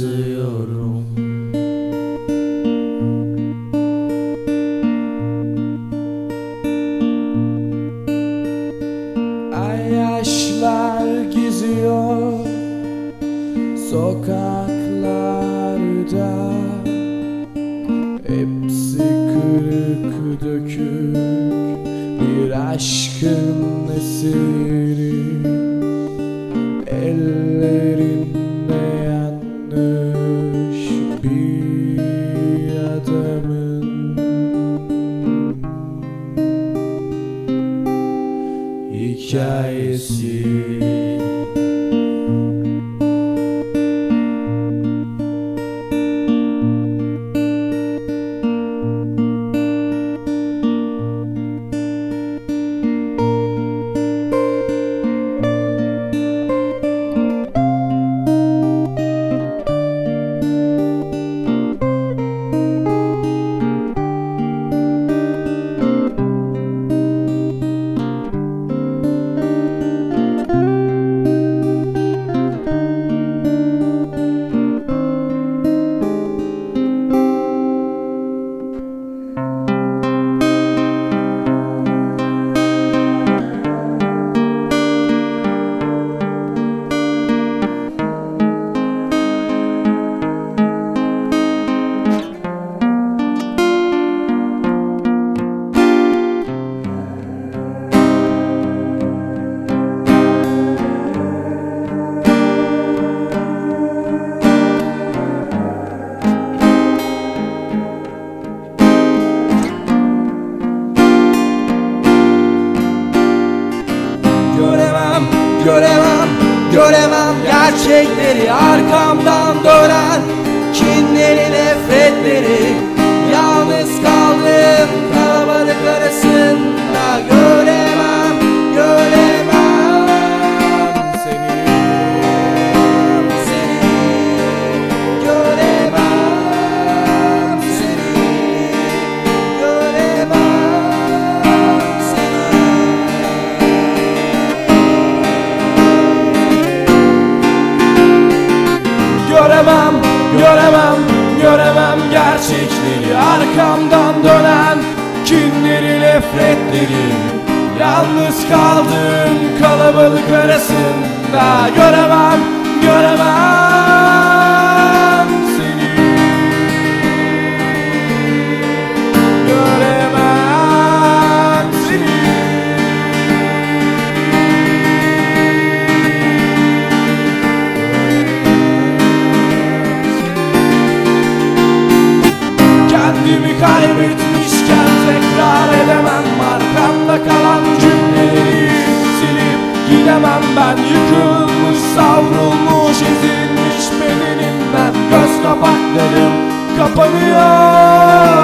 Batıyorum Ay geziyor sokaklarda. Hepsi kırık dökük bir aşkın eseri Ellerinde 七 Göremem, göremem, gerçekleri Arkamdan dönen kinleri, nefretleri Göremem, göremem, göremem gerçekleri. Arkamdan dönen kinleri, nefretleri. Yalnız kaldım kalabalık arasında. Göremem, göremem silip gidemem ben Yıkılmış, savrulmuş, ezilmiş bedenimden Göz kapaklarım kapanıyor